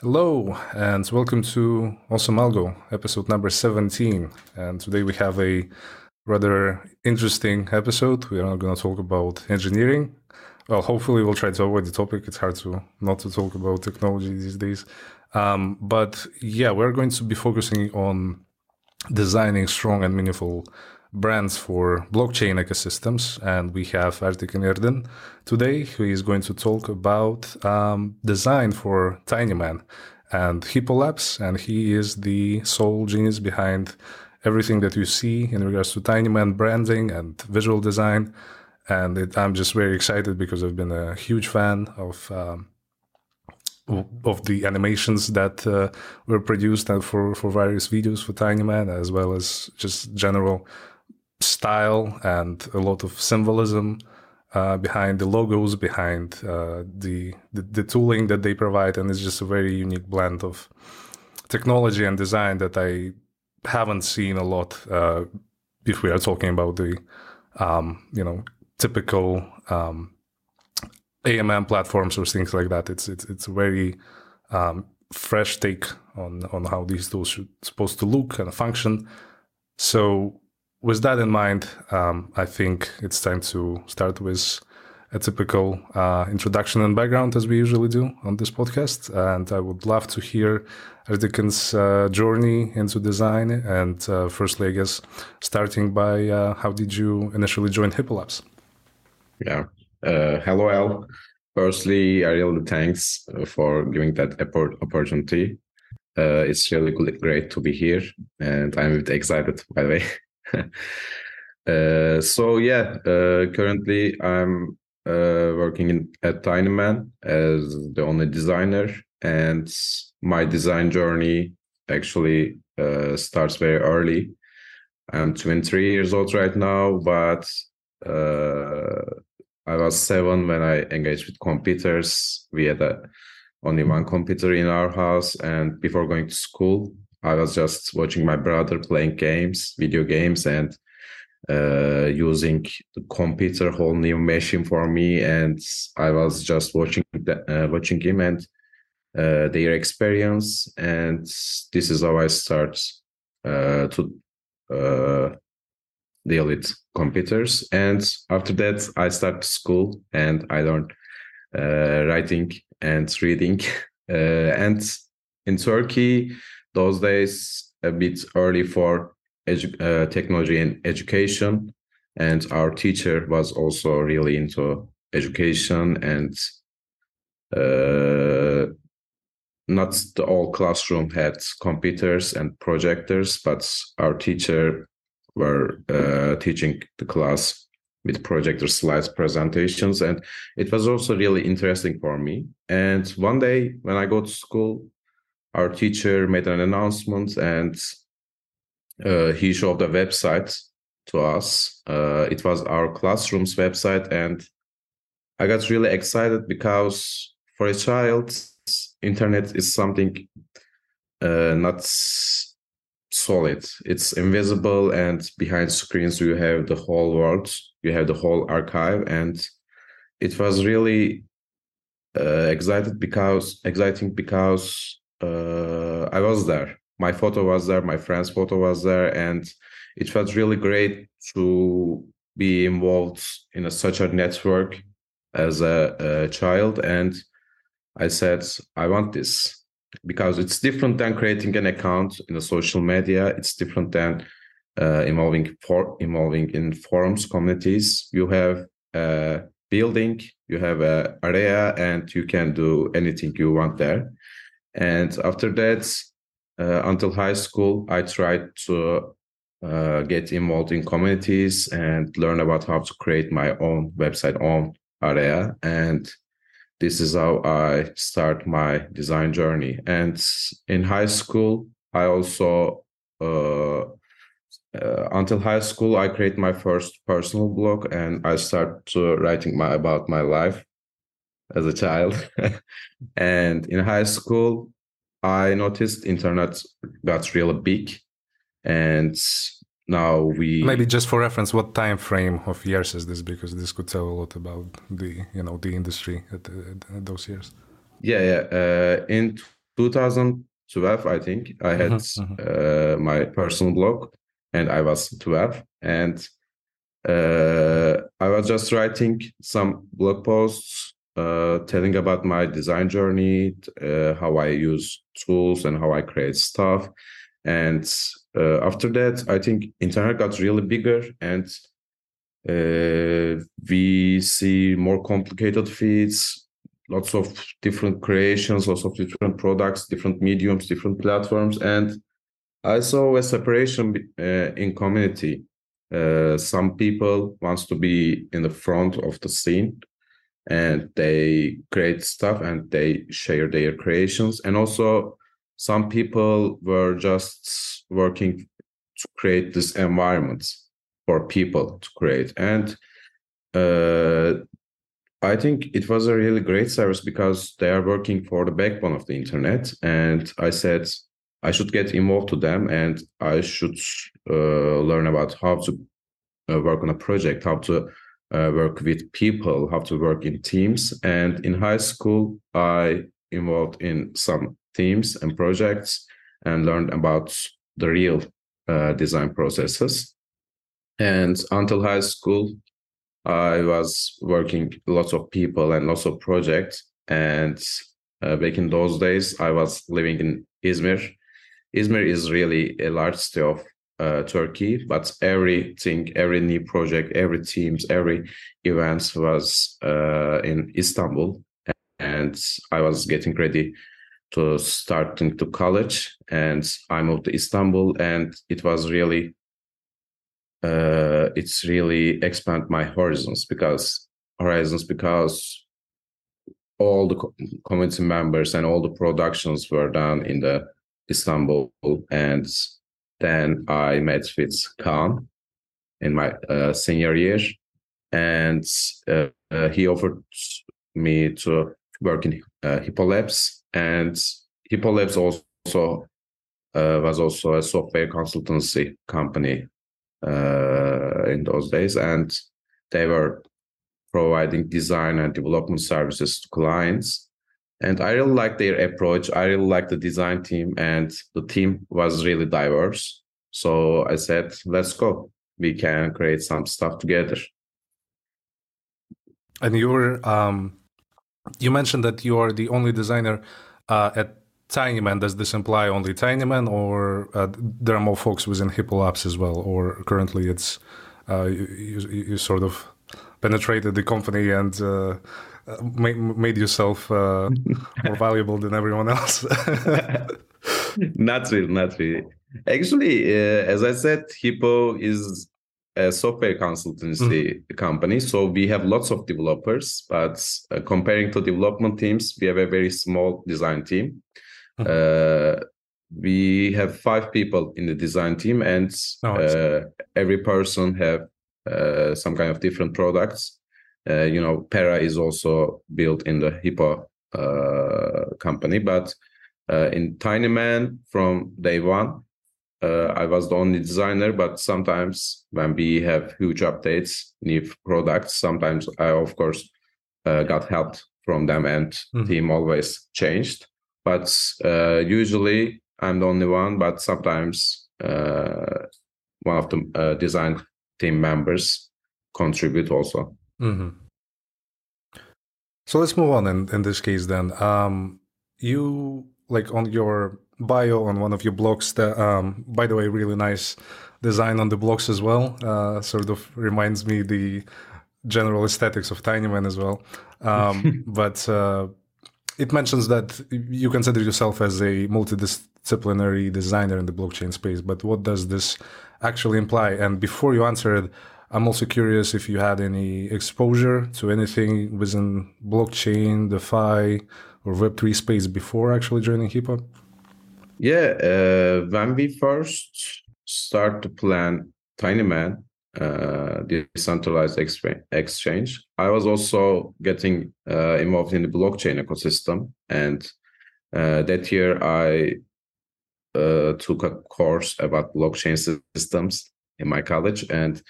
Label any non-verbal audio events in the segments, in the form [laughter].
Hello, and welcome to Awesome Algo, episode number 17. And today we have a rather interesting episode. We are not going to talk about engineering. Well, hopefully, we'll try to avoid the topic. It's hard to not to talk about technology these days. Um, but yeah, we're going to be focusing on designing strong and meaningful brands for blockchain ecosystems. And we have Ertekin Erdin today, who is going to talk about um, design for Tinyman and HipoLabs. And he is the sole genius behind everything that you see in regards to Tinyman branding and visual design. And it, I'm just very excited because I've been a huge fan of um, of the animations that uh, were produced and for for various videos for Tinyman, as well as just general style and a lot of symbolism uh, behind the logos, behind uh, the, the, the tooling that they provide, and it's just a very unique blend of technology and design that I haven't seen a lot. Uh, if we are talking about the um, you know typical um, AMM platforms or things like that, it's it's it's a very um, fresh take on on how these tools should supposed to look and function. So with that in mind, um, I think it's time to start with a typical uh, introduction and background, as we usually do on this podcast. And I would love to hear Ertekin's uh, journey into design. And uh, firstly, I guess, starting by uh, how did you initially join HipoLabs? Yeah. Uh, hello, Al. Firstly, I really thanks for giving that opportunity. Uh, it's really great to be here, and I'm a bit excited, by the way. [laughs] uh, so yeah, uh, currently I'm uh, working in, at Tinyman as the only designer, and my design journey actually uh, starts very early. I'm 23 years old right now, but uh, I was seven when I engaged with computers. We had a, only one computer in our house, and before going to school, I was just watching my brother playing games, video games, and uh, using the computer whole new machine for me. And I was just watching the, uh, watching him and uh, their experience. And this is how I start uh, to uh, deal with computers. And after that, I start school and I learned uh, writing and reading. [laughs] and in Turkey, those days a bit early for edu- uh, technology and education and our teacher was also really into education and uh, not the all classroom had computers and projectors but our teacher were uh, teaching the class with projector slides presentations and it was also really interesting for me and one day when i go to school our teacher made an announcement and uh, he showed the website to us. Uh, it was our classroom's website, and I got really excited because for a child, internet is something uh, not solid. It's invisible, and behind screens you have the whole world, you have the whole archive, and it was really uh, excited because exciting because uh, I was there. My photo was there. My friend's photo was there, and it felt really great to be involved in a, such a network as a, a child. And I said, I want this because it's different than creating an account in a social media. It's different than uh, involving for involving in forums communities. You have a building, you have a area, and you can do anything you want there. And after that, uh, until high school, I tried to uh, get involved in communities and learn about how to create my own website, own area. And this is how I start my design journey. And in high school, I also uh, uh, until high school, I create my first personal blog and I start to writing my about my life as a child. [laughs] and in high school, I noticed internet got really big. And now we maybe just for reference, what time frame of years is this? Because this could tell a lot about the you know the industry at, at those years. Yeah, yeah. Uh, in 2012, I think I had mm-hmm, mm-hmm. Uh, my personal blog, and I was 12, and uh, I was just writing some blog posts uh, telling about my design journey, uh, how I use tools, and how I create stuff. And uh, after that, I think internet got really bigger, and uh, we see more complicated feeds, lots of different creations, lots of different products, different mediums, different platforms, and I saw a separation uh, in community. Uh, some people wants to be in the front of the scene and they create stuff and they share their creations and also some people were just working to create this environment for people to create. And uh, i think it was a really great service because they are working for the backbone of the internet. And i said i should get involved to them and i should uh, learn about how to uh, work on a project how to uh, work with people how to work in teams. And in high school i involved in some teams and projects and learned about the real uh, design processes. And until high school, I was working lots of people and lots of projects. And uh, back in those days, I was living in Izmir. Izmir is really a large city of uh, Turkey, but everything, every new project, every teams, every events was uh, in Istanbul, and I was getting ready to starting to college and I moved to Istanbul and it was really uh, it's really expand my horizons because horizons because all the community members and all the productions were done in the Istanbul and then I met with Kaan in my uh, senior year and uh, uh he offered me to work in uh, HipoLabs and HipoLabs also uh, was also a software consultancy company uh, in those days, and they were providing design and development services to clients. And I really like their approach. I really like the design team, and the team was really diverse. So I said, let's go. We can create some stuff together. And you were um, you mentioned that you are the only designer uh, at Tinyman. Does this imply only Tinyman, or uh, there are more folks within HipoLabs as well? Or currently, it's uh, you, you, you, sort of penetrated the company and uh, made, made yourself uh, [laughs] more valuable than everyone else. [laughs] not really, not really. Actually, uh, as I said, Hipo is a software consultancy mm. company so we have lots of developers but uh, comparing to development teams we have a very small design team mm. uh, we have five people in the design team and oh, uh, every person have uh, some kind of different products uh, you know Pera is also built in the Hipo uh, company but in tinyman from day one uh, I was the only designer, but sometimes when we have huge updates, new products, sometimes I of course uh, got help from them, and mm-hmm. team always changed. But uh, usually I'm the only one, but sometimes uh, one of the uh, design team members contribute also. Mm-hmm. So let's move on in, in this case then. Um, you like on your bio on one of your blogs that um, by the way really nice design on the blocks as well. Uh, sort of reminds me the general aesthetics of tinyman as well. Um, [laughs] but uh, it mentions that you consider yourself as a multidisciplinary designer in the blockchain space but what does this actually imply? And before you answer it i'm also curious if you had any exposure to anything within blockchain defi or web3 space before actually joining Hipo yeah, uh, when we first start to plan Tinyman, uh, decentralized exchange, I was also getting uh, involved in the blockchain ecosystem. And uh, that year, I uh, took a course about blockchain systems in my college, and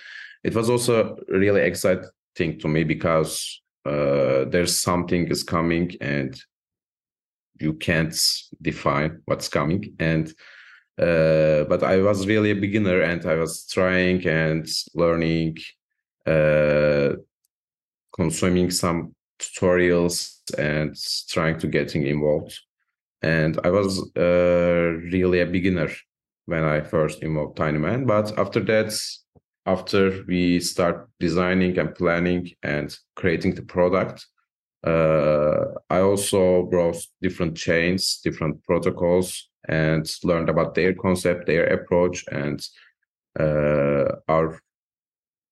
it was also really exciting to me because uh, there's something is coming and you can't define what's coming. And uh, but i was really a beginner and i was trying and learning uh, consuming some tutorials and trying to getting involved. And i was uh, really a beginner when i first involved tinyman but after that after we start designing and planning and creating the product uh, i also browsed different chains different protocols and learned about their concept their approach and uh, our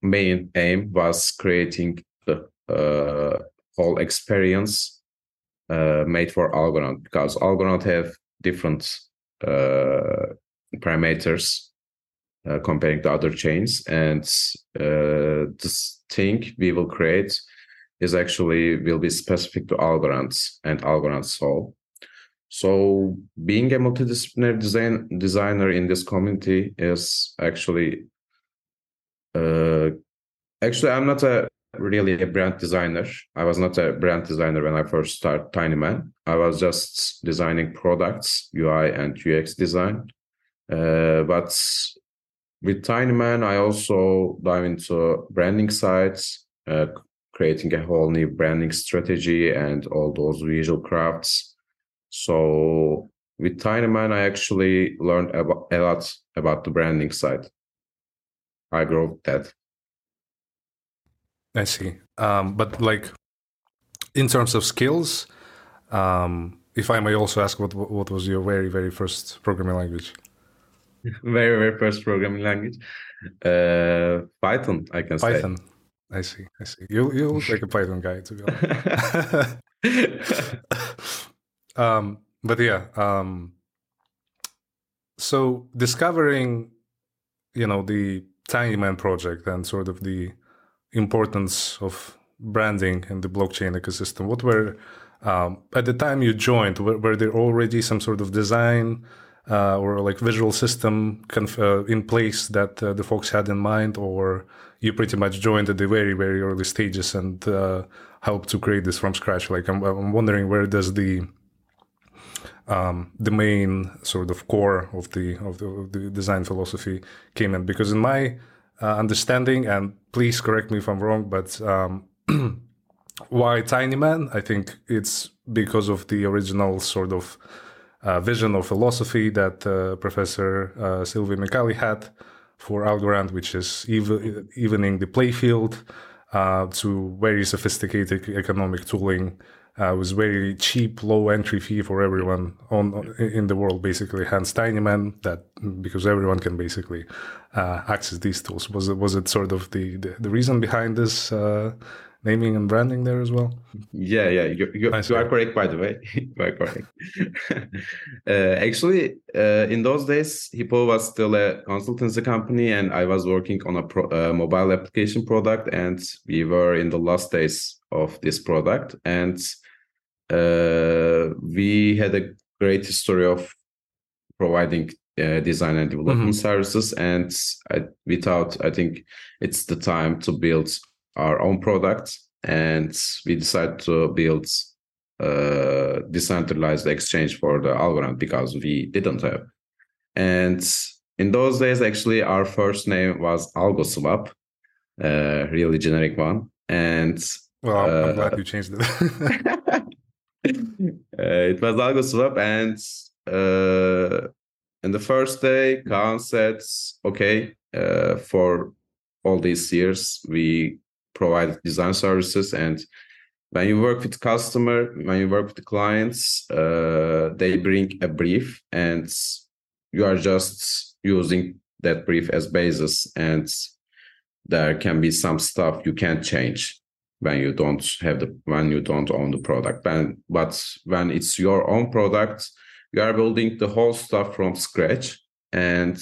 main aim was creating the uh, whole experience uh, made for algorand because algorand have different uh, parameters uh, comparing to other chains. And this thing we will create is actually will be specific to Algorand and Algorand Soul. So being a multidisciplinary design designer in this community is actually uh, actually I'm not a really a brand designer. I was not a brand designer when I first started Tinyman. I was just designing products, UI and UX design. Uh, but with Tinyman, I also dive into branding sites, uh, creating a whole new branding strategy and all those visual crafts. So with Tinyman, I actually learned about, a lot about the branding side. I grew that. I see. Um, but like in terms of skills, um, if I may also ask, what what was your very very first programming language? [laughs] very very first programming language uh python i can python say. I see i see. You you look like a python guy to be honest. [laughs] Um but yeah um so discovering you know the tinyman project and sort of the importance of branding in the blockchain ecosystem what were um, at the time you joined were, were there already some sort of design uh, or like visual system uh, in place that uh, the folks had in mind, or you pretty much joined at the very very early stages and uh, helped to create this from scratch? Like I'm, I'm wondering where does the um, the main sort of core of the of the, of the design philosophy came in because in my uh, understanding and please correct me if I'm wrong, but um, [clears throat] why Tinyman? I think it's because of the original sort of vision or philosophy that uh, Professor uh, Silvio Micali had for Algorand, which is even, evening the playfield uh, to very sophisticated economic tooling uh, with very cheap, low entry fee for everyone on in the world, basically. Hence, Tinyman, that because everyone can basically uh, access these tools. Was it was it sort of the the, the reason behind this uh, naming and branding there as well? Yeah, yeah, you, you, you are correct, by the way. [laughs] you are correct. [laughs] uh, actually, uh, in those days, Hipo was still a consultancy company, and I was working on a pro, uh, mobile application product, and we were in the last days of this product, and uh, we had a great history of providing uh, design and development mm-hmm. services and I, we thought i think it's the time to build our own products, and we decided to build a decentralized exchange for the Algorand because we didn't have. And in those days, actually, our first name was AlgoSwap, a really generic one. And well, I'm, uh, glad you changed it. [laughs] uh, it was AlgoSwap, and uh, in the first day, Kaan said, "Okay, uh, for all these years, we provide design services and when you work with customer when you work with clients uh, they bring a brief and you are just using that brief as basis and there can be some stuff you can't change when you don't have the when you don't own the product. And but when it's your own product you are building the whole stuff from scratch and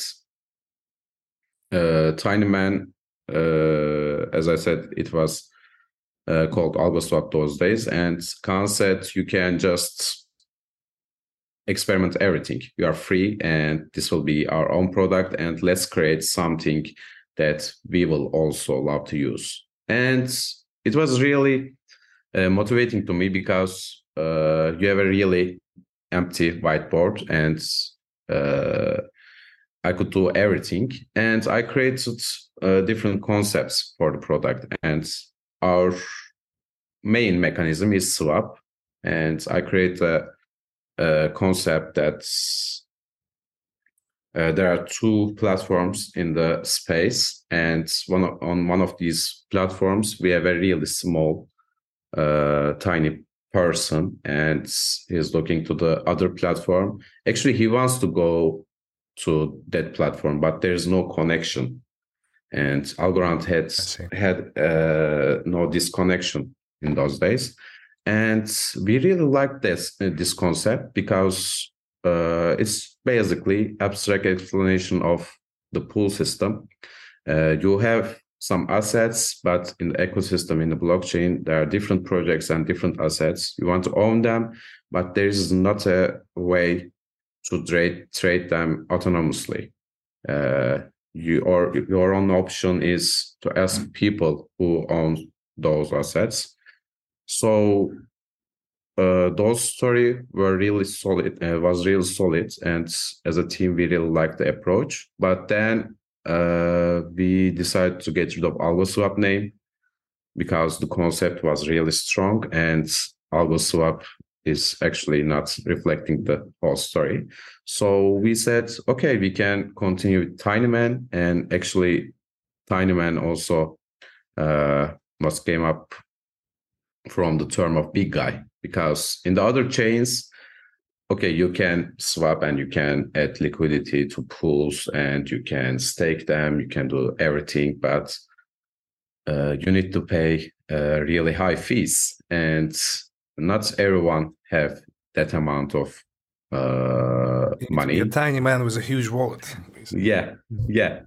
uh, tinyman uh, as I said, it was uh, called AlgoSwap those days. And Kaan said you can just experiment everything. You are free, and this will be our own product. And let's create something that we will also love to use. And it was really uh, motivating to me because uh, you have a really empty whiteboard and uh, I could do everything. And I created uh, different concepts for the product. And our main mechanism is swap. And I create a, a concept that's uh, there are two platforms in the space, and one of, on one of these platforms we have a really small, uh, tiny person, and he's looking to the other platform. Actually, he wants to go to that platform, but there's no connection, and Algorand had had uh, no disconnection in those days, and we really like this this concept because uh, it's basically abstract explanation of the pool system. Uh, you have some assets, but in the ecosystem, in the blockchain, there are different projects and different assets. You want to own them, but there is not a way to trade trade them autonomously. Uh, you or your own option is to ask people who own those assets. So uh, those story were really solid uh, was really solid and as a team we really liked the approach but then uh, we decided to get rid of AlgoSwap name because the concept was really strong and AlgoSwap is actually not reflecting the whole story. So we said okay we can continue with tinyman and actually tinyman also uh, was came up from the term of big guy. Because in the other chains okay you can swap and you can add liquidity to pools and you can stake them. You can do everything but uh, you need to pay uh, really high fees. And not everyone have that amount of uh, money a tiny man with a huge wallet basically. yeah yeah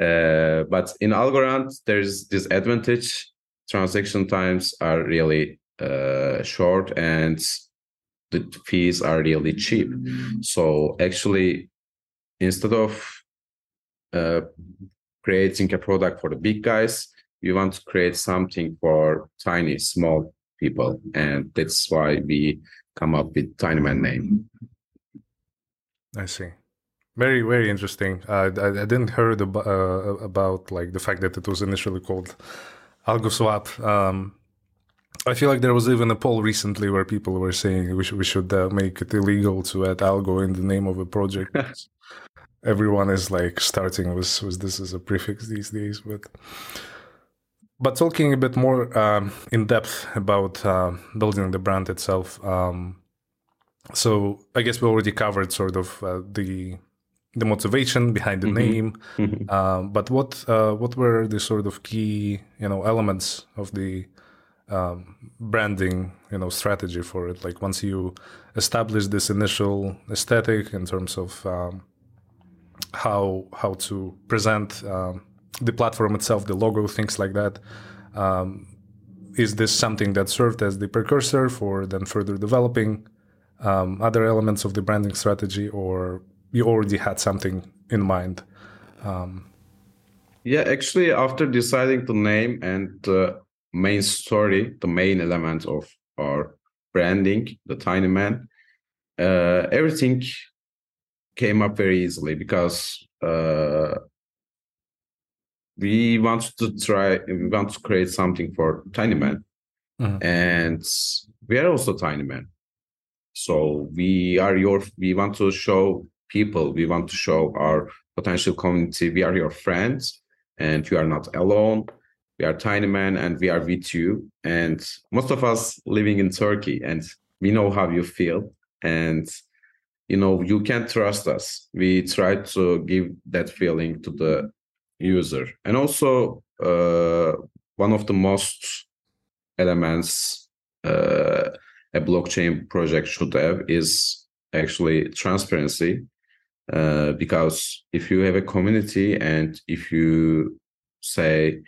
uh, but in algorand there's this advantage transaction times are really uh, short and the fees are really cheap. So actually, instead of uh, creating a product for the big guys, we want to create something for tiny, small people, and that's why we come up with Tinyman name. I see. Very, very interesting. Uh, I, I didn't heard about, uh, about like the fact that it was initially called AlgoSwap. Um, I feel like there was even a poll recently where people were saying we should, we should uh, make it illegal to add algo in the name of a project. [laughs] Everyone is like starting with, with this as a prefix these days, but but talking a bit more um, in depth about uh, building the brand itself. Um, so I guess we already covered sort of uh, the the motivation behind the mm-hmm. name, mm-hmm. Um, but what uh, what were the sort of key you know elements of the um, branding you know strategy for it like once you establish this initial aesthetic in terms of um, how how to present um, the platform itself the logo things like that um, is this something that served as the precursor for then further developing um, other elements of the branding strategy or you already had something in mind? Um, yeah actually after deciding to name and uh, main story, the main element of our branding, the Tiny Man, uh, everything came up very easily because uh, we want to try, we want to create something for Tiny Man, mm-hmm. and we are also Tiny Man. So we are your, we want to show people, we want to show our potential community, we are your friends, and you are not alone. We are tiny man and we are with you. And most of us living in turkey and we know how you feel. And you know you can trust us. We try to give that feeling to the user. And also uh, one of the most elements uh, a blockchain project should have is actually transparency uh, because if you have a community and if you say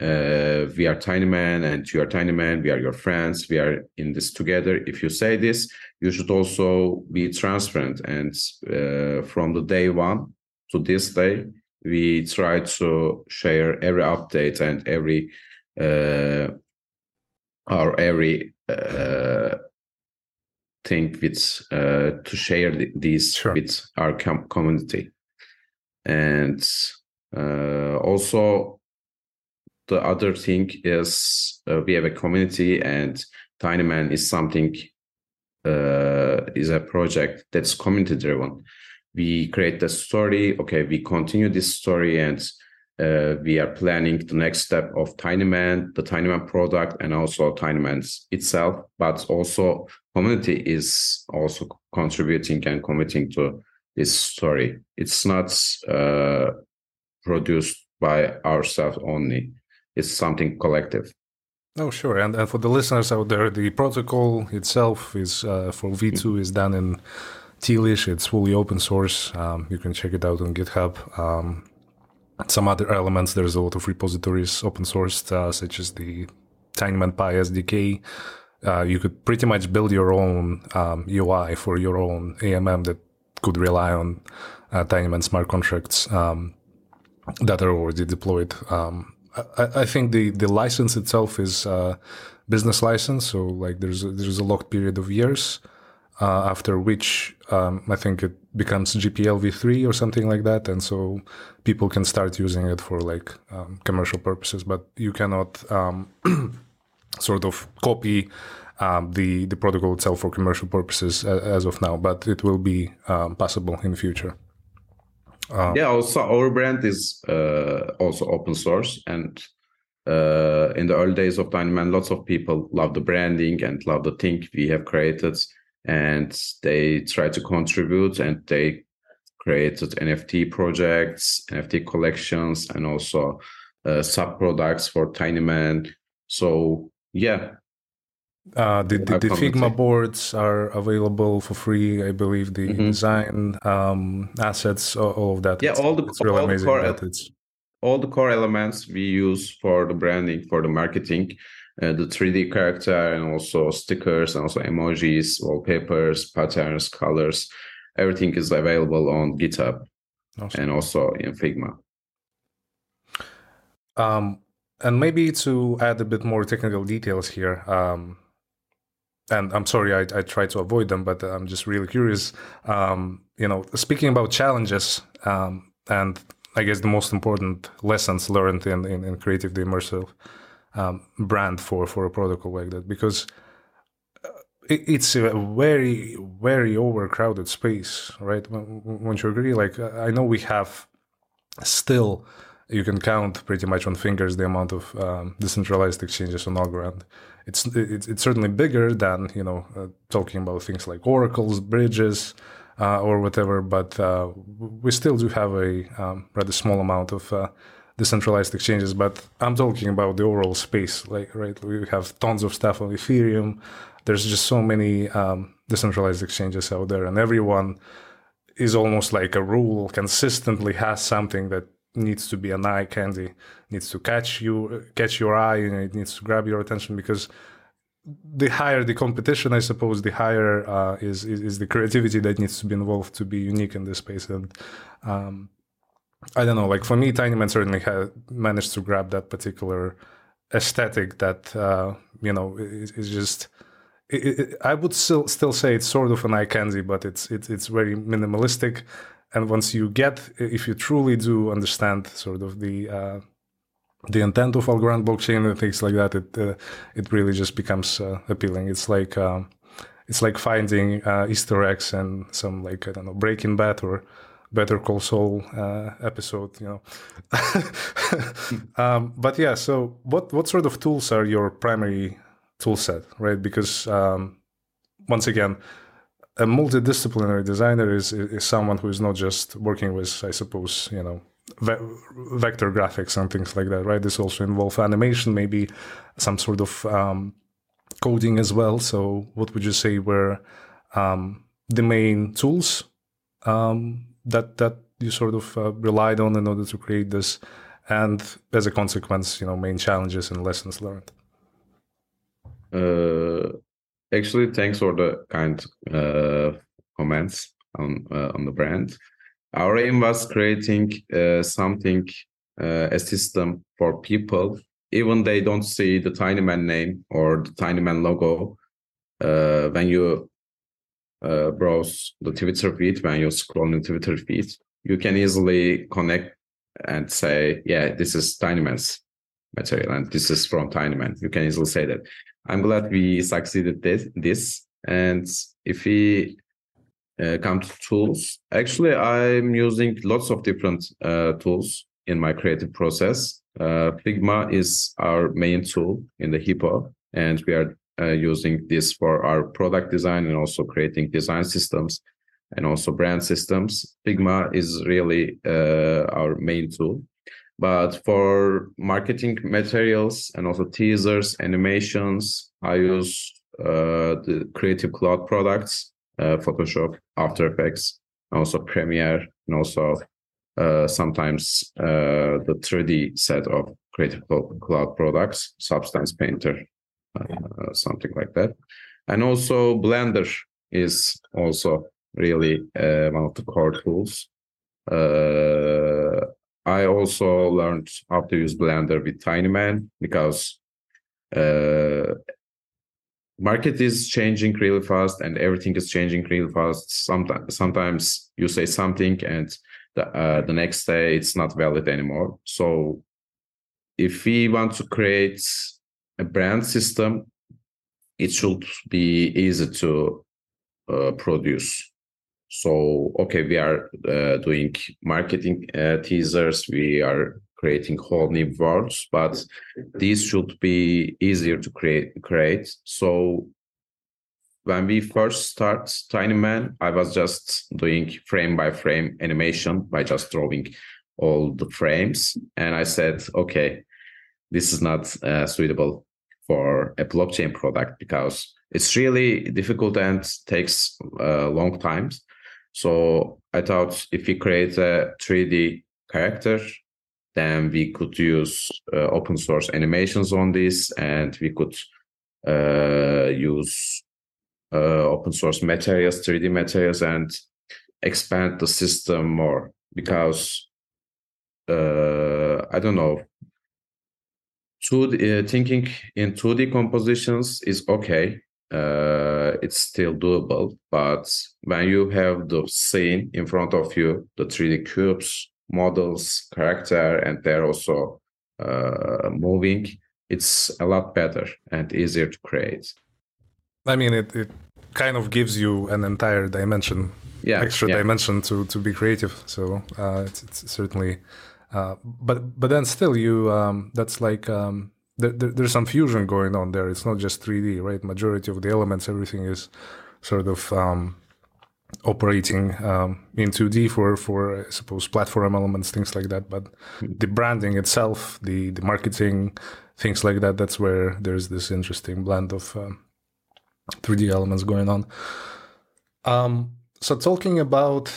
uh, we are tiny man and you are tiny man we are your friends we are in this together if you say this you should also be transparent. And uh, from the day one to this day we try to share every update and every uh, or every uh, thing with uh, to share these sure. with our com- community and uh, also the other thing is uh, we have a community and tinyman is something uh, is a project that's community driven we create the story okay we continue this story and uh, we are planning the next step of tinyman the tinyman product and also tinyman itself but also community is also contributing and committing to this story it's not uh, produced by ourselves only it's something collective Oh, sure. And, and for the listeners out there, the protocol itself is uh, for V2 mm-hmm. is done in Tealish. It's fully open source. Um, you can check it out on GitHub. Um, some other elements, there's a lot of repositories open sourced, uh, such as the TinyManPy SDK. Uh, you could pretty much build your own um, UI for your own AMM that could rely on uh, TinyMan smart contracts um, that are already deployed. Um, I, I, think the, the license itself is uh, business license, so like there's a, there's a locked period of years uh, after which um, I think it becomes GPL v3 or something like that, and so people can start using it for like um, commercial purposes. But you cannot um, [clears throat] sort of copy um, the the protocol itself for commercial purposes as of now, but it will be um, possible in the future. Um, yeah, also our brand is uh, also open source, and uh, in the early days of Tinyman, lots of people love the branding and love the thing we have created and they try to contribute and they created NFT projects, NFT collections, and also uh, sub products for Tinyman. So yeah. Uh, the, the, the Figma boards are available for free. I believe the mm-hmm. design um, assets, all, all, of that. Yeah, all the, it's really all the core, it's... all the core elements we use for the branding, for the marketing, uh, the 3D character and also stickers and also emojis, wallpapers, patterns, colors. Everything is available on GitHub awesome. and also in Figma. Um, and maybe to add a bit more technical details here, um, and I'm sorry I, I try to avoid them, but I'm just really curious. Um, you know, speaking about challenges, um, and I guess the most important lessons learned in, in, in creative the immersive um, brand for for a protocol like that because uh, it's a very very overcrowded space right? Won't you agree? Like i know we have still you can count pretty much on fingers the amount of um, decentralized exchanges on algorand. It's, it's it's certainly bigger than you know uh, talking about things like oracles bridges uh, or whatever but uh, we still do have a um, rather small amount of uh, decentralized exchanges, but I'm talking about the overall space. Like, right, we have tons of stuff on Ethereum. There's just so many um, decentralized exchanges out there, and everyone is almost like a rule consistently has something that needs to be an eye candy, needs to catch you, catch your eye, and it needs to grab your attention because the higher the competition, I suppose, the higher uh, is, is, is the creativity that needs to be involved to be unique in this space. And um, I don't know. Like for me, Tinyman certainly had managed to grab that particular aesthetic that uh, you know is, is just. It, it, I would still still say it's sort of an eye candy, but it's it's it's very minimalistic. And once you get, if you truly do understand sort of the uh, the intent of Algorand blockchain and things like that, it uh, it really just becomes uh, appealing. It's like um, it's like finding uh, Easter eggs and some like I don't know Breaking Bad or Better Call Saul uh, episode, you know. [laughs] um, but yeah, so what what sort of tools are your primary tool set, right? Because um, once again, a multidisciplinary designer is is someone who is not just working with, I suppose, you know, ve- vector graphics and things like that, right? This also involves animation, maybe some sort of um, coding as well. So, what would you say were um, the main tools um, that that you sort of uh, relied on in order to create this, and as a consequence, you know, main challenges and lessons learned. Uh, actually, thanks for the kind uh, comments on uh, on the brand. our aim was creating uh, something, uh, a system for people, even they don't see the Tinyman name or the Tinyman logo. Uh, when you uh, browse the Twitter feed, when you scroll in Twitter feed, you can easily connect and say, yeah, this is Tinyman's material and this is from Tinyman. You can easily say that. I'm glad we succeeded this. this. And if we uh, come to tools, actually, I'm using lots of different uh, tools in my creative process. Uh, Figma is our main tool in the Hipo, and we are uh, using this for our product design and also creating design systems and also brand systems. Figma is really uh, our main tool. But for marketing materials and also teasers, animations, I use uh, the Creative Cloud products, uh, Photoshop, After Effects, also Premiere, and also uh, sometimes uh, the 3D set of Creative Cloud products, Substance Painter, uh, something like that. And also Blender is also really uh, one of the core tools. Uh, I also learned how to use Blender with Tinyman because uh, market is changing really fast and everything is changing really fast. Sometimes, sometimes you say something and the, uh, the next day it's not valid anymore. So if we want to create a brand system, it should be easy to uh, produce so, okay, we are uh, doing marketing uh, teasers, we are creating whole new worlds, but these should be easier to create. create. So, when we first start Tinyman, I was just doing frame by frame animation by just drawing all the frames, and I said, okay, this is not uh, suitable for a blockchain product because it's really difficult and takes uh, long times so I thought if we create a 3D character, then we could use uh, open source animations on this and we could uh, use uh, open source materials, 3D materials, and expand the system more because uh, I don't know. 2D, uh, thinking in 2D compositions is okay, uh, it's still doable. But when you have the scene in front of you, the 3D cubes, models, character, and they're also uh, moving, it's a lot better and easier to create. I mean, it, it kind of gives you an entire dimension, yeah, extra yeah. dimension to, to be creative. So uh, it's, it's, certainly, uh, but but then still, you um, that's like um, there, there, there's some fusion going on there. It's not just 3D, right? Majority of the elements, everything is sort of um, operating um, in 2D for, for I suppose platform elements, things like that. But the branding itself, the the marketing, things like that, that's where there's this interesting blend of um, 3D elements going on. Um, so talking about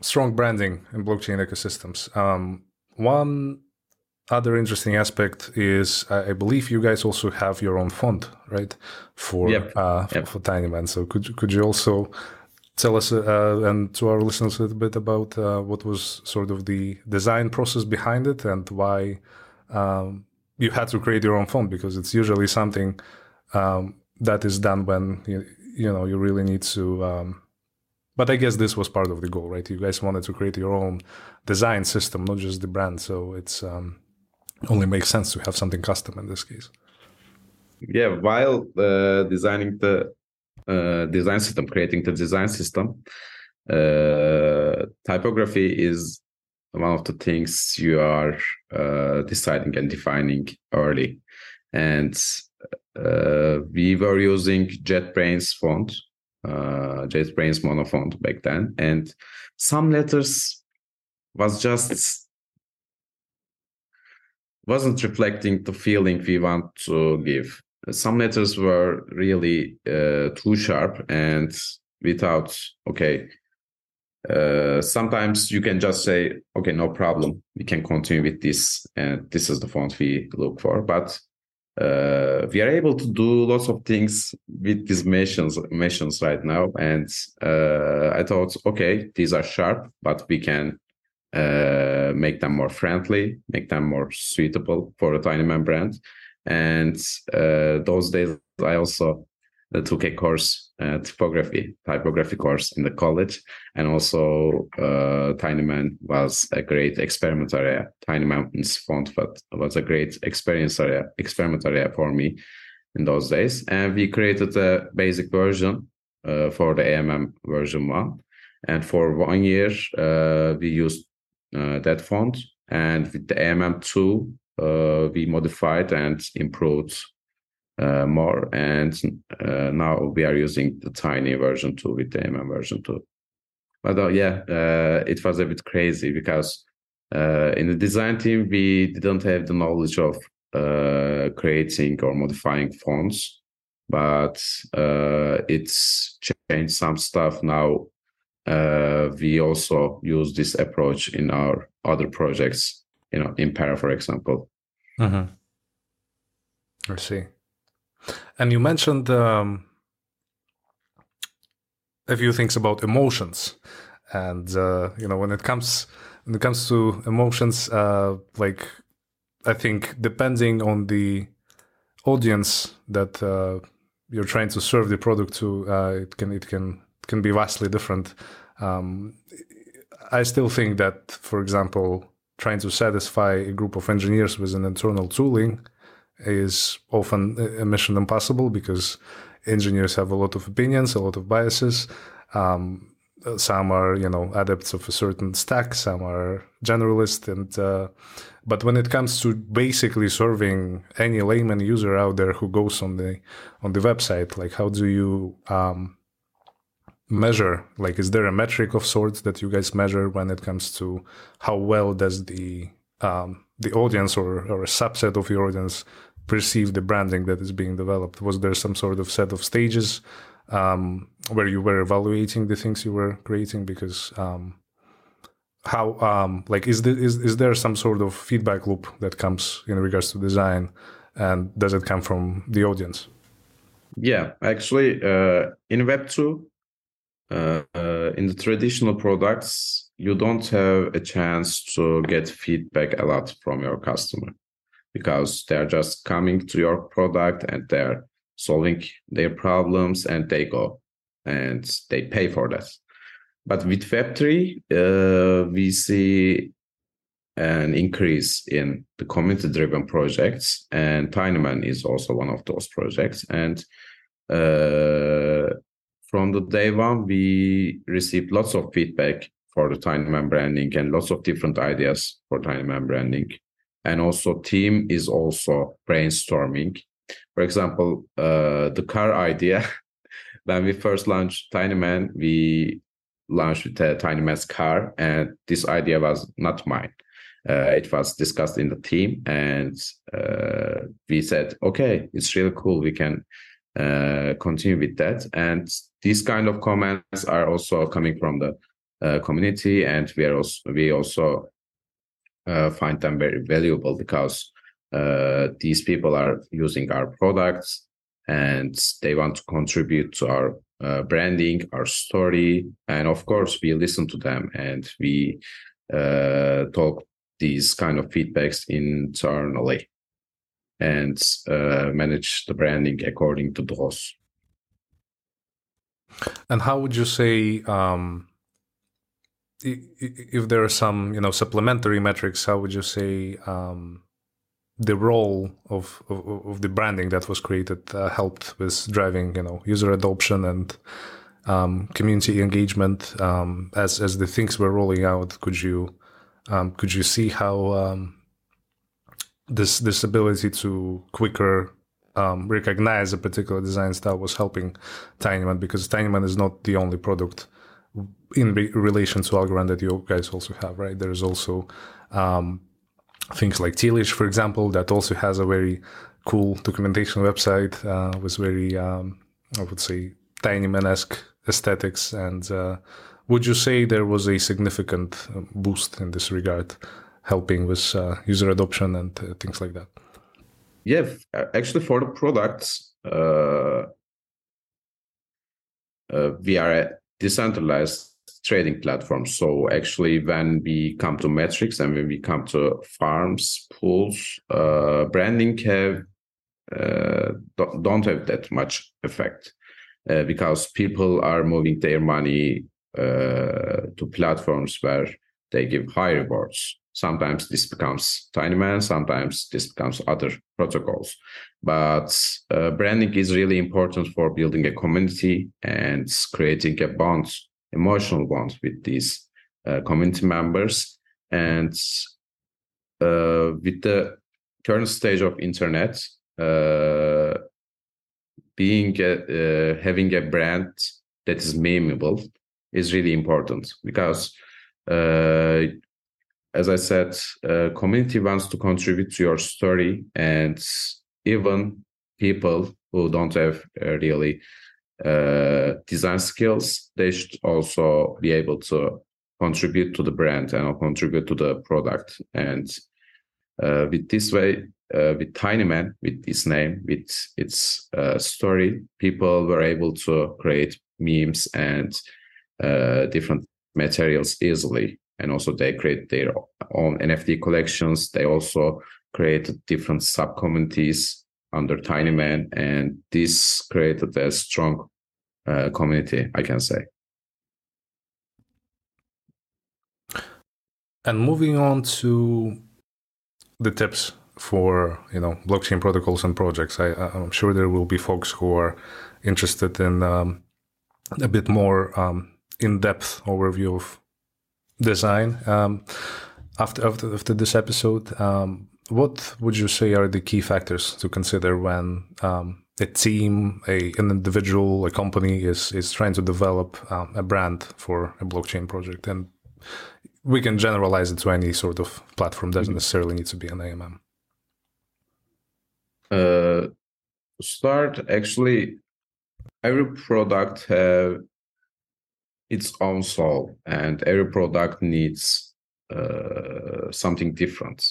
strong branding in blockchain ecosystems, um, one other interesting aspect is I believe you guys also have your own font, right? For yep. Uh, yep. for, Tinyman. So could could you also tell us uh, and to our listeners a little bit about uh, what was sort of the design process behind it and why um, you had to create your own font because it's usually something um, that is done when you, you know you really need to. Um, but I guess this was part of the goal, right? You guys wanted to create your own design system, not just the brand. So it's um, only makes sense to have something custom in this case. Yeah, while uh, designing the uh, design system, creating the design system, uh, typography is one of the things you are uh, deciding and defining early. And uh, we were using JetBrains font, uh, JetBrains monofont back then, and some letters was just wasn't reflecting the feeling we want to give. Some letters were really uh, too sharp, and without okay, uh, sometimes you can just say, okay, no problem, we can continue with this, and this is the font we look for. But uh, we are able to do lots of things with these machines machines right now. And uh, i thought okay these are sharp but we can uh, make them more friendly make them more suitable for a tinyman brand. And uh, those days i also took a course uh, typography typography course in the college. And also uh, tinyman was a great experiment area. Tinyman's font was a great experience area experiment area for me in those days. And we created a basic version uh, for the amm version one. And for one year uh, we used uh, that font. And with the amm2 uh, we modified and improved uh, more. And uh, now we are using the tiny version 2 with the AMM version 2. But uh, yeah, uh, it was a bit crazy because uh, in the design team, we didn't have the knowledge of uh, creating or modifying fonts, but it's changed some stuff now. we also use this approach in our other projects, you know, in Pera, for example. Mm-hmm. I see. And you mentioned um, a few things about emotions, and uh, you know when it comes when it comes to emotions, uh, like I think depending on the audience that uh, you're trying to serve the product to, uh, it can it can it can be vastly different. Um, I still think that, for example, trying to satisfy a group of engineers with an internal tooling is often a mission impossible because engineers have a lot of opinions, a lot of biases. Um, some are, you know, adepts of a certain stack. Some are generalist, and uh, but when it comes to basically serving any layman user out there who goes on the on the website, like how do you um, measure? Like, is there a metric of sorts that you guys measure when it comes to how well does the um, the audience or, or a subset of your audience perceive the branding that is being developed? Was there some sort of set of stages um, where you were evaluating the things you were creating? Because um, how um, like is, there, is is there some sort of feedback loop that comes in regards to design, and does it come from the audience? Yeah, actually, uh, in Web two, uh, uh, in the traditional products, you don't have a chance to get feedback a lot from your customer because they're just coming to your product and they're solving their problems and they go and they pay for that. But with Web3, uh, we see an increase in the community driven projects, and Tinyman is also one of those projects. And uh, from the day one, we received lots of feedback for the Tinyman branding and lots of different ideas for Tinyman branding. And also team is also brainstorming. For example, uh, the car idea, [laughs] when we first launched Tiny Man, we launched with a Tiny Man's car and this idea was not mine. Uh, it was discussed in the team and uh, we said, okay, it's really cool. We can uh, continue with that. And these kind of comments are also coming from the community, and we are also we also uh, find them very valuable because uh, these people are using our products and they want to contribute to our uh, branding, our story, and of course we listen to them and we uh, talk these kind of feedbacks internally and uh, manage the branding according to those. And how would you say um, if there are some you know supplementary metrics, how would you say um, the role of, of, of the branding that was created uh, helped with driving you know user adoption and um, community engagement um, as as the things were rolling out? Could you um, could you see how um, this this ability to quicker um, recognize a particular design style was helping Tinyman because Tinyman is not the only product in re- relation to Algorand that you guys also have, right? There's also um, things like Tealish, for example, that also has a very cool documentation website uh, with very, um, I would say, Tinyman-esque aesthetics. And uh, would you say there was a significant uh, boost in this regard, helping with uh, user adoption and uh, things like that? yeah, actually, for the products, uh, uh, we are decentralized trading platforms. So actually, when we come to metrics and when we come to farms, pools, uh, branding have uh, don't have that much effect uh, because people are moving their money uh, to platforms where they give high rewards. Sometimes this becomes Tinyman, sometimes this becomes other protocols. But uh, branding is really important for building a community and creating a bond, emotional bond with these uh, community members. And uh, with the current stage of internet, uh, being a, uh, having a brand that is memeable is really important because uh, as I said, uh, community wants to contribute to your story, and even people who don't have really uh, design skills, they should also be able to contribute to the brand and contribute to the product. And uh, with this way, uh, with Tiny Man, with this name, with its uh, story, people were able to create memes and different materials easily. And also they create their own nft collections. They also created different sub communities under tinyman and this created a strong uh, community i can say and moving on to the tips for you know blockchain protocols and projects I, i'm sure there will be folks who are interested in um, a bit more um, in-depth overview of design. Um, after, after after this episode, um, what would you say are the key factors to consider when um, a team, a an individual, a company is is trying to develop um, a brand for a blockchain project? And we can generalize it to any sort of platform. Doesn't mm-hmm. necessarily need to be an AMM. Uh, start actually, every product have its own soul and every product needs uh, something different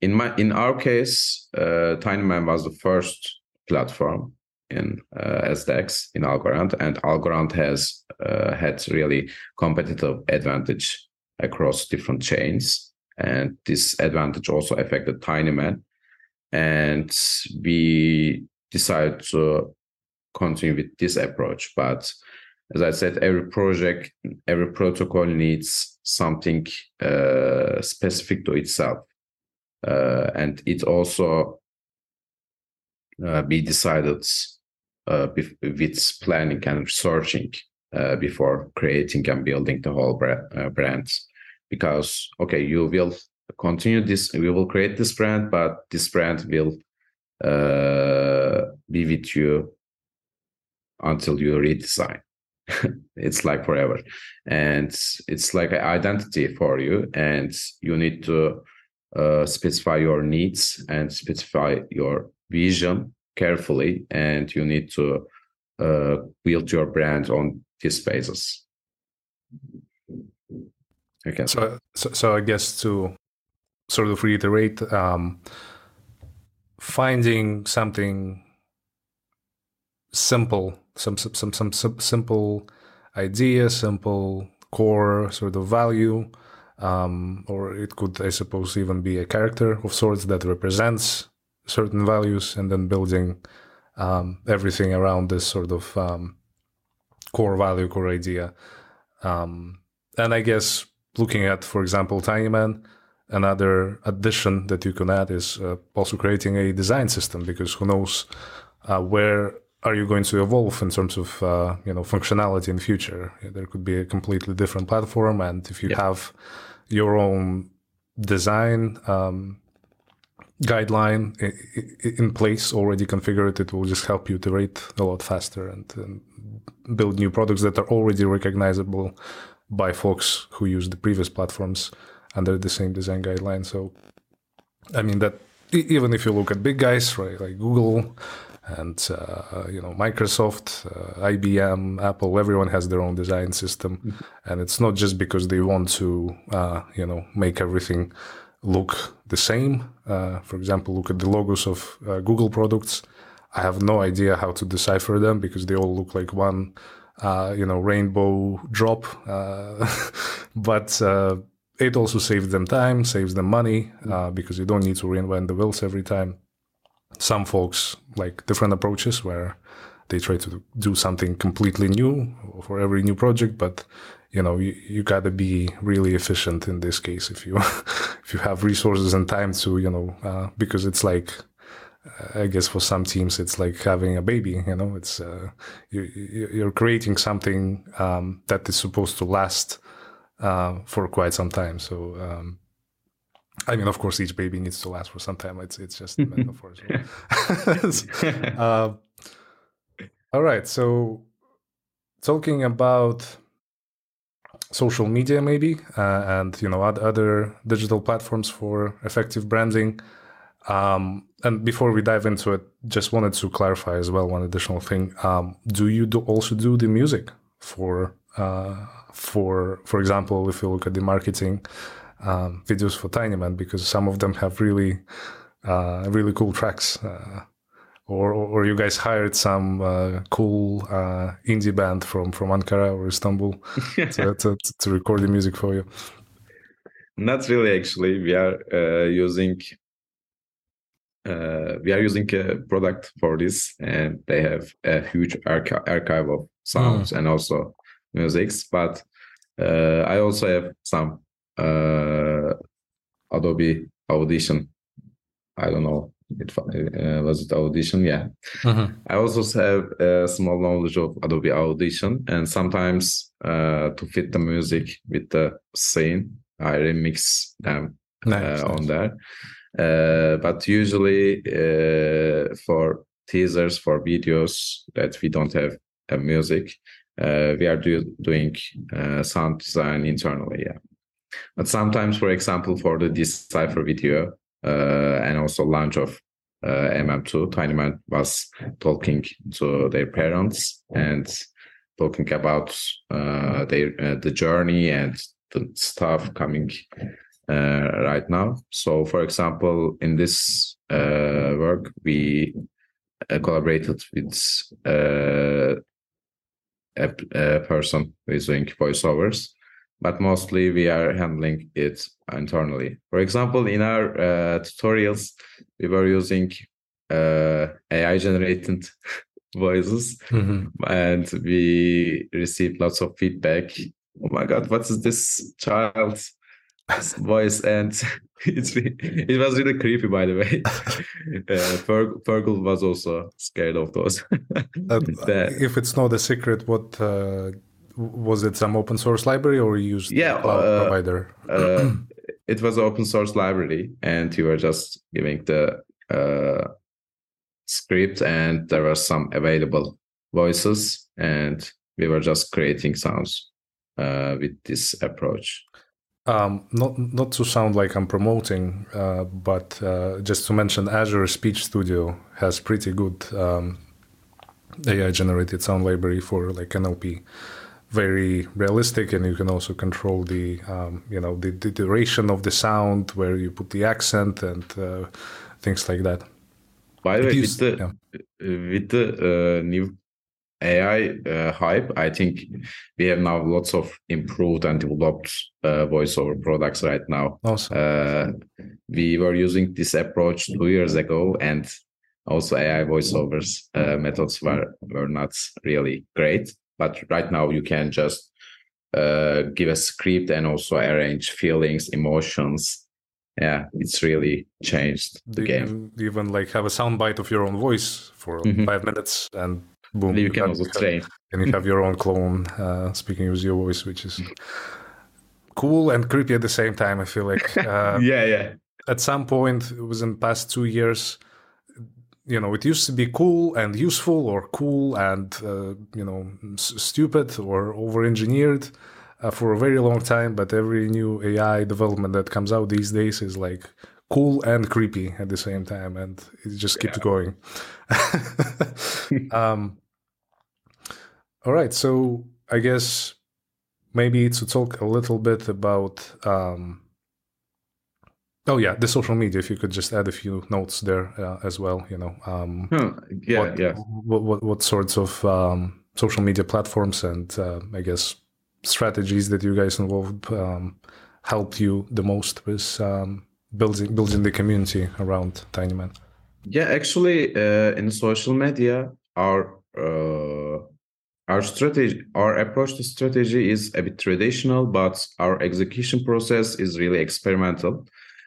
in my in our case uh, tinyman was the first platform in uh, SDEX in Algorand, and Algorand has uh, had really competitive advantage across different chains, and this advantage also affected Tinyman, and we decided to continue with this approach. But as I said, every project, every protocol needs something uh, specific to itself. Uh, and it also uh, be decided uh, with planning and researching uh, before creating and building the whole uh, brand. Because, okay, you will continue this, we will create this brand, but this brand will be with you until you redesign [laughs] it's like forever and it's like an identity for you and you need to uh, specify your needs and specify your vision carefully and you need to uh, build your brand on these basis okay. So, so, so i guess to sort of reiterate um, finding something simple some some some, some simple idea, simple core sort of value, um, or it could, I suppose, even be a character of sorts that represents certain values, and then building um, everything around this sort of um, core value, core idea. Um, and I guess looking at, for example, Tinyman, another addition that you can add is uh, also creating a design system because who knows uh, where are you going to evolve in terms of uh, you know functionality in the future? There could be a completely different platform, and if you yeah. have your own design um, guideline in place already configured, it will just help you iterate a lot faster and, and build new products that are already recognizable by folks who use the previous platforms under the same design guideline. So, I mean that even if you look at big guys, right, like Google and uh, you know Microsoft, uh, IBM, Apple, everyone has their own design system, mm-hmm. and it's not just because they want to uh, you know make everything look the same. Uh, for example, look at the logos of uh, Google products. I have no idea how to decipher them because they all look like one, uh, you know, rainbow drop. Uh, [laughs] but uh, it also saves them time, saves them money uh, because you don't need to reinvent the wheels every time. Some folks like different approaches where they try to do something completely new for every new project, but you know you, you got to be really efficient in this case if you [laughs] if you have resources and time to you know uh, because it's like uh, I guess for some teams it's like having a baby. You know, it's uh, you, you're creating something um, that is supposed to last uh, for quite some time. So, um, I mean, of course, each baby needs to last for some time. It's it's just a metaphor. uh, all right. So, talking about social media, maybe, uh, and you know, other digital platforms for effective branding. Um, and before we dive into it, just wanted to clarify as well one additional thing. Um, do you do also do the music for uh, for for example, if you look at the marketing um, videos for Tinyman, because some of them have really uh, really cool tracks. Uh, or, or you guys hired some uh, cool uh, indie band from, from Ankara or Istanbul [laughs] to, to, to, record the music for you? Not really, actually. We are uh, using uh, we are using a product for this, and they have a huge archi- archive of sounds mm. and also musics. But uh, I also have some uh, Adobe Audition. I don't know. It uh, was it Audition, yeah. Mm-hmm. I also have a small knowledge of Adobe Audition, and sometimes uh, to fit the music with the scene, I remix them nice, uh, on there. Uh, but usually uh, for teasers for videos that we don't have a music uh, we are do, doing sound design internally yeah but sometimes for example for the decipher video and also launch of uh, mm2 tinyman was talking to their parents and talking about uh, their uh, the journey and the stuff coming uh, right now. So, for example, in this uh, work, we uh, collaborated with uh, a, a, person who is doing voiceovers, but mostly we are handling it internally. For example, in our uh, tutorials, we were using uh, AI generated [laughs] voices mm-hmm. and we received lots of feedback oh my god what is this child's voice and [laughs] it's it was really creepy by the way [laughs] uh, Ferg, Fergal was also scared of those uh, if it's not a secret what uh, was it some open source library or you used yeah cloud uh, provider uh, [clears throat] it was an open source library and you were just giving the uh, script and there were some available voices and we were just creating sounds with this approach um, not not to sound like I'm promoting, uh, but uh, just to mention, Azure Speech Studio has pretty good um, AI generated sound library for like NLP. Very realistic, and you can also control the um, you know the, the, duration of the sound, where you put the accent and uh, things like that. By the way, with the yeah. with the uh, new AI uh, hype, I think we have now lots of improved and developed uh, voiceover products right now. Awesome. Uh, we were using this approach two years ago, and also AI voiceovers uh, methods were were not really great. But right now, you can just uh, give a script and also arrange feelings, emotions. Yeah, it's really changed the you game. Even like have a soundbite of your own voice for mm-hmm. five minutes and boom. You can also train. And you have your own clone uh, speaking with your voice, which is cool and creepy at the same time. I feel like. [laughs] Uh, yeah, yeah. At some point, it within the past two years, you know, it used to be cool and useful, or cool and uh, you know, s- stupid or over-engineered. Uh, for a very long time, but every new AI development that comes out these days is like cool and creepy at the same time, and it just keeps yeah. going. [laughs] um, all right, so I guess maybe to talk a little bit about um, Oh yeah, the social media. If you could just add a few notes there uh, as well, you know. Um, yeah, what, yeah. What, what what sorts of um, social media platforms and uh, I guess strategies that you guys involved um, helped you the most with um, building building the community around TinyMan? Yeah, actually, uh, in social media, our uh, our strategy, our approach to strategy is a bit traditional, but our execution process is really experimental.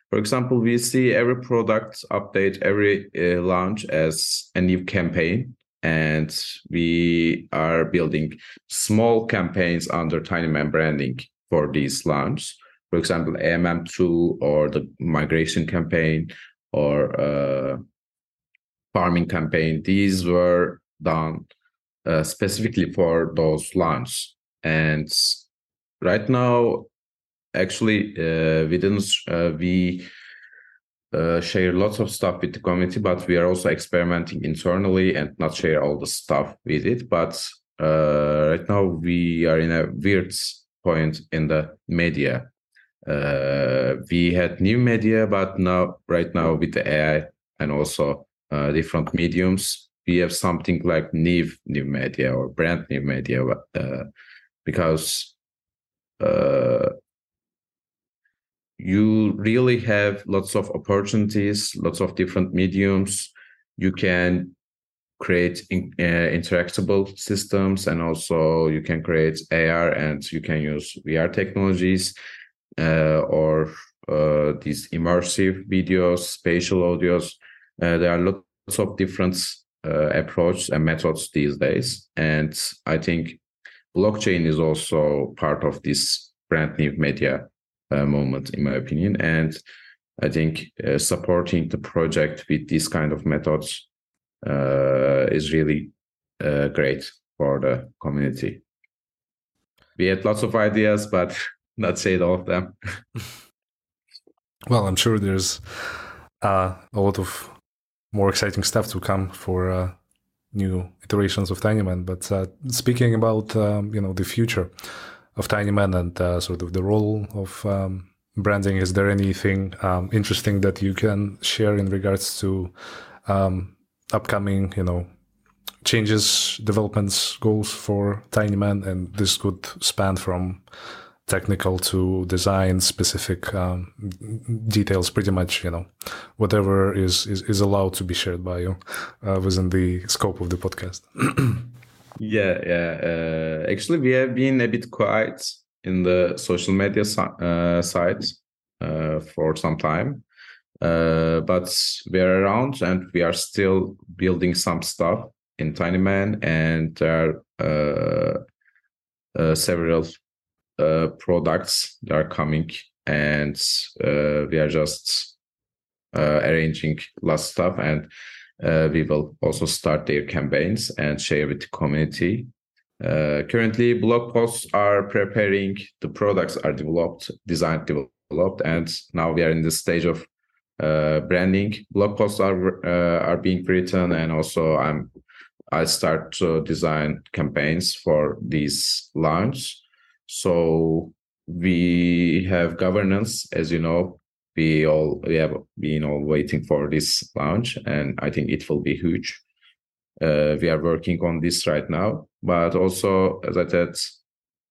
For example, we see every product update, every uh, launch as a new campaign, and we are building small campaigns under TinyMan branding for these launches. For example, AMM2 or the migration campaign or uh, farming campaign. These were done uh, specifically for those launches. And right now, actually uh, we didn't uh, we uh, share lots of stuff with the community but we are also experimenting internally and not share all the stuff with it. But uh, right now we are in a weird point in the media. Uh, we had new media but now right now with the ai and also uh, different mediums we have something like new new media or brand new media because you really have lots of opportunities, lots of different mediums. You can create in, uh, interactable systems and also you can create AR and you can use VR technologies uh, or uh, these immersive videos, spatial audios. Uh, there are lots of different uh, approaches and methods these days. And I think blockchain is also part of this brand new media uh, moment, in my opinion. And I think uh, supporting the project with these kind of methods uh, is really uh, great for the community. We had lots of ideas, but [laughs] not said all of them. [laughs] well, I'm sure there's uh, a lot of more exciting stuff to come for new iterations of TinyMan. But speaking about um, you know the future, of TinyMan and uh, sort of the role of um, branding. Is there anything um, interesting that you can share in regards to um, upcoming, you know, changes, developments, goals for TinyMan? And this could span from technical to design specific um, details pretty much you know whatever is, is is allowed to be shared by you uh, within the scope of the podcast [clears throat] Yeah, yeah. Uh, actually, we have been a bit quiet in the social media uh, side uh, for some time, uh, but we're around and we are still building some stuff in TinyMan, and there are uh, uh, several products that are coming, and we are just arranging last stuff and uh, we will also start their campaigns and share with the community. Uh, currently, blog posts are preparing, the products are developed, designed, developed, and now we are in the stage of uh, branding. Blog posts are uh, are being written, and also I'm I start to design campaigns for these launch. So we have governance, as you know, we all we have been all waiting for this launch, and I think it will be huge. Uh, we are working on this right now, but also as I said,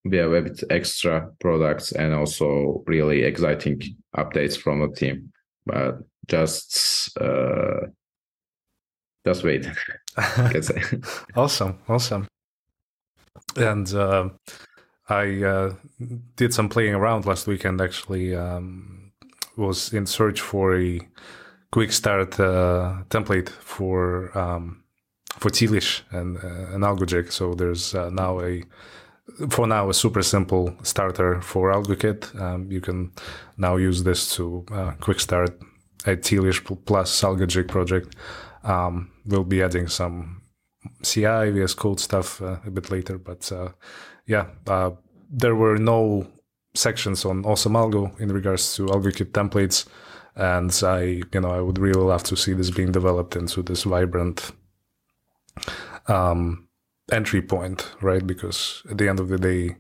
we have a bit extra products and also really exciting updates from the team. But just uh, just wait. [laughs] awesome, awesome. And uh, I uh, did some playing around last weekend actually. Um, was in search for a quick start uh, template for um, for Tealish and uh, AlgoJig. So there's uh, now a for now a super simple starter for AlgoKit. Um, you can now use this to uh, quick start a Tealish plus AlgoJig project. Um, we'll be adding some CI VS Code stuff uh, a bit later, but uh, yeah, there were no sections on Awesome Algo in regards to AlgoKit templates. And I, you know, I would really love to see this being developed into this vibrant um, entry point, right? Because at the end of the day,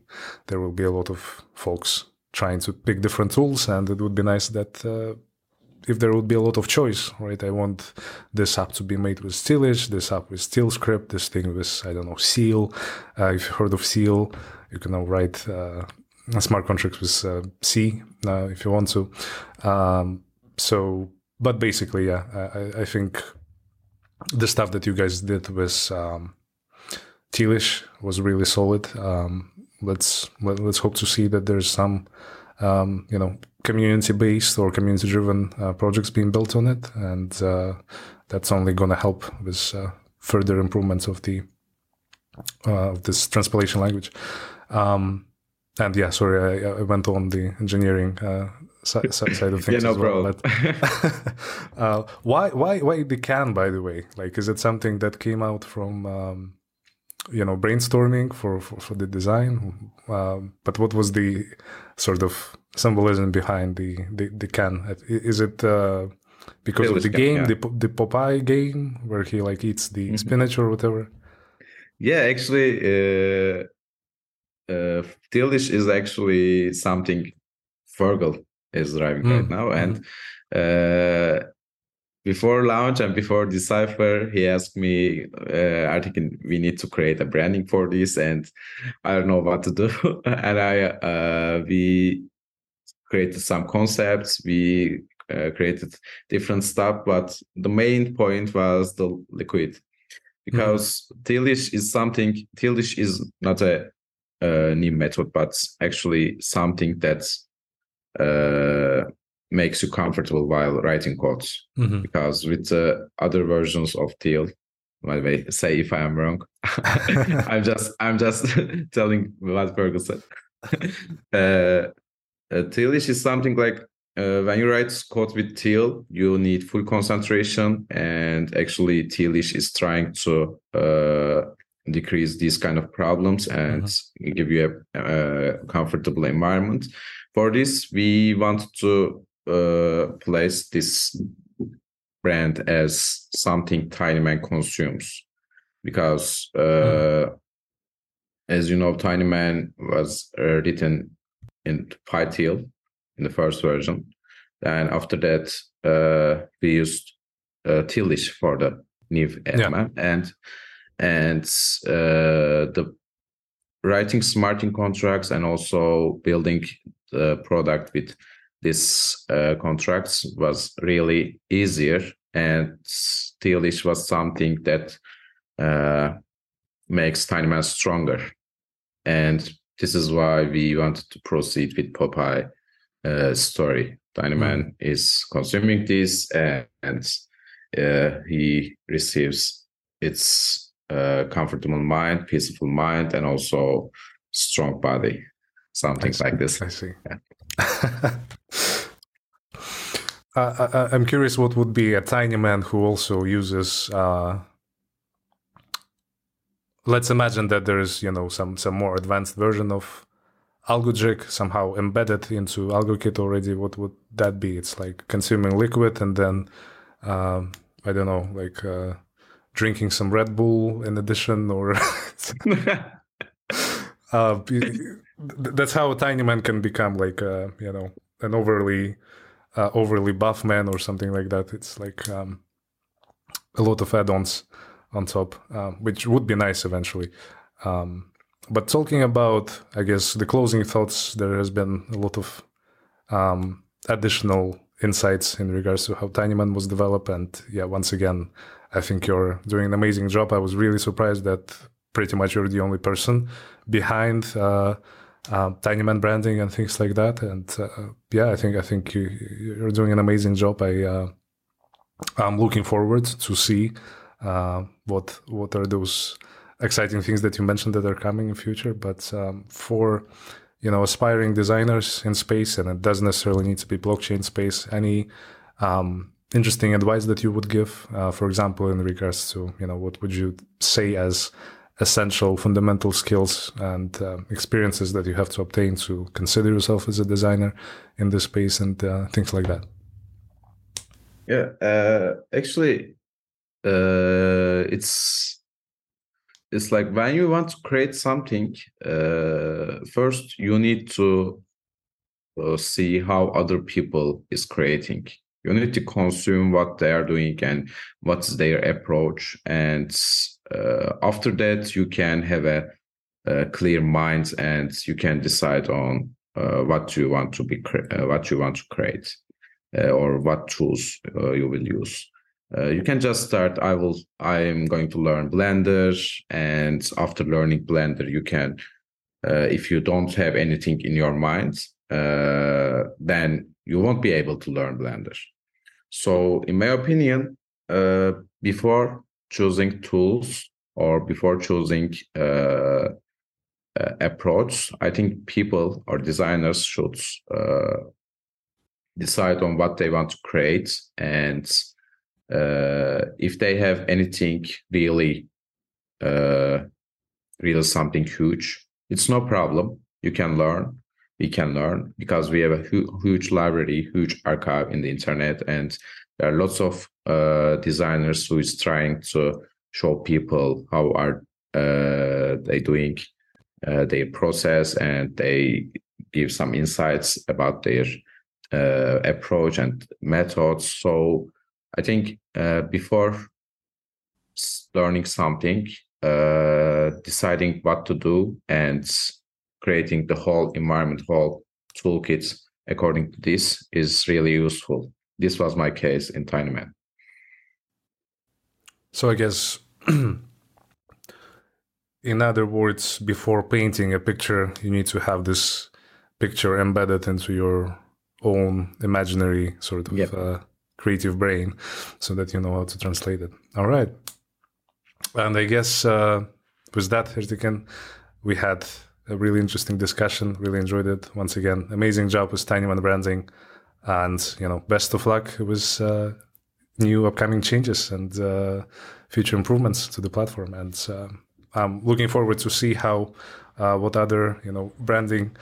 there will be a lot of folks trying to pick different tools, and it would be nice that uh, if there would be a lot of choice, right? I want this app to be made with Tealish, this app with TealScript, this thing with I don't know Seal. Uh, if you've heard of Seal, you can now write uh, smart contracts with uh, C uh, if you want to. Um, so, but basically, yeah, I, I, think the stuff that you guys did with um, Tealish was really solid. Um, let's let, us let us hope to see that there's some um, you know community based or community driven uh, projects being built on it, and uh, that's only going to help with uh, further improvements of the uh, of this transpilation language. Um, and yeah, sorry, I, I, went on the engineering uh, side, side of [laughs] things yeah, no as well. But, [laughs] uh, why why why the can? By the way, like, is it something that came out from um, you know brainstorming for for, for the design? Um, but what was the sort of symbolism behind the the, the can? Is it uh, because of the game, yeah. the the Popeye game, where he like eats the mm-hmm. spinach or whatever? Yeah, actually, uh, uh, is actually something Fergal is driving mm. right now, and mm-hmm. uh, before launch and before decipher he asked me uh, i think we need to create a branding for this and i don't know what to do. [laughs] And i uh, we created some concepts. We uh, created different stuff but the main point was the liquid. Because mm is something Tealish is not a, a, new method but actually something that uh, makes you comfortable while writing codes. Mm-hmm. because with the other versions of teal by the way say if i am wrong. [laughs] [laughs] I'm just i'm just [laughs] telling what ferguson uh, uh, tealish is something like uh, when you write code with teal you need full concentration and actually tealish is trying to uh, decrease these kind of problems and mm-hmm. give you a, a comfortable environment for this we want to uh, place this brand as something tiny man consumes because uh, as you know tiny man was uh, written in PyTeal in the first version and after that uh, we used uh, Tealish for the new yeah. and and uh, the writing smarting contracts and also building the product with this uh, contracts was really easier and Tealish was something that uh, makes Tinyman stronger. And this is why we wanted to proceed with Popeye uh, story. Tinyman mm. is consuming this and, and uh, he receives its uh, comfortable mind, peaceful mind, and also strong body. Something like this. I see. Yeah. [laughs] Uh, I, am curious what would be a tiny man who also uses. Uh, let's imagine that there is, you know, some some more advanced version of AlgoJig somehow embedded into AlgoKit already. What would that be? It's like consuming liquid and then, um, I don't know, like uh, drinking some Red Bull in addition, or [laughs] uh, that's how a tiny man can become like, uh, you know, an overly uh, overly buff man or something like that. It's like um, a lot of add-ons on top, uh, which would be nice eventually. Um, but talking about, I guess, the closing thoughts, there has been a lot of um, additional insights in regards to how Tinyman was developed. And yeah, once again, I think you're doing an amazing job. I was really surprised that pretty much you're the only person behind uh, uh, Tinyman branding and things like that. And uh, yeah, I think I think you, are doing an amazing job. I uh, I'm looking forward to see uh, what what are those exciting things that you mentioned that are coming in future. But um, for you know aspiring designers in space, and it doesn't necessarily need to be blockchain space. Any um, interesting advice that you would give, uh, for example, in regards to you know what would you say as essential fundamental skills and uh, experiences that you have to obtain to consider yourself as a designer in this space and uh, things like that? Yeah uh, actually uh, it's it's like when you want to create something uh, first you need to see how other people is creating You need to consume what they are doing and what's their approach. And uh, after that, you can have a, a, clear mind and you can decide on uh, what you want to be, uh, what you want to create, uh, or what tools uh, you will use. Uh, you can just start. I will. I am going to learn Blender, and after learning Blender, you can. if you don't have anything in your mind, then you won't be able to learn Blender. So, in my opinion, uh, before choosing tools or before choosing uh, uh, approach, I think people or designers should uh, decide on what they want to create and uh, if they have anything really, uh, really something huge, it's no problem. You can learn we can learn because we have a hu- huge library, huge archive in the internet, and there are lots of uh, designers who is trying to show people how are uh, they doing uh, their process, and they give some insights about their uh, approach and methods. So I think uh, before learning something, uh, deciding what to do and creating the whole environment, whole toolkits according to this is really useful. This was my case in TinyMan. So I guess, [clears throat] in other words, before painting a picture, you need to have this picture embedded into your own imaginary sort of yep. uh, creative brain, so that you know how to translate it. All right, and I guess uh, with that, Ertekin, we had a really interesting discussion. Really enjoyed it. Once again, amazing job with TinyMan branding, and you know, best of luck with uh, new upcoming changes and uh, future improvements to the platform. And uh, I'm looking forward to see how uh, what other you know branding.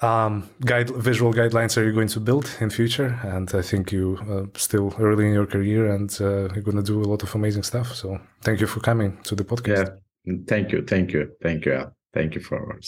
Um, guide visual guidelines are you going to build in future? And I think you uh, still early in your career, and uh, you're going to do a lot of amazing stuff. So thank you for coming to the podcast. Yeah, thank you, thank you, thank you. Thank you for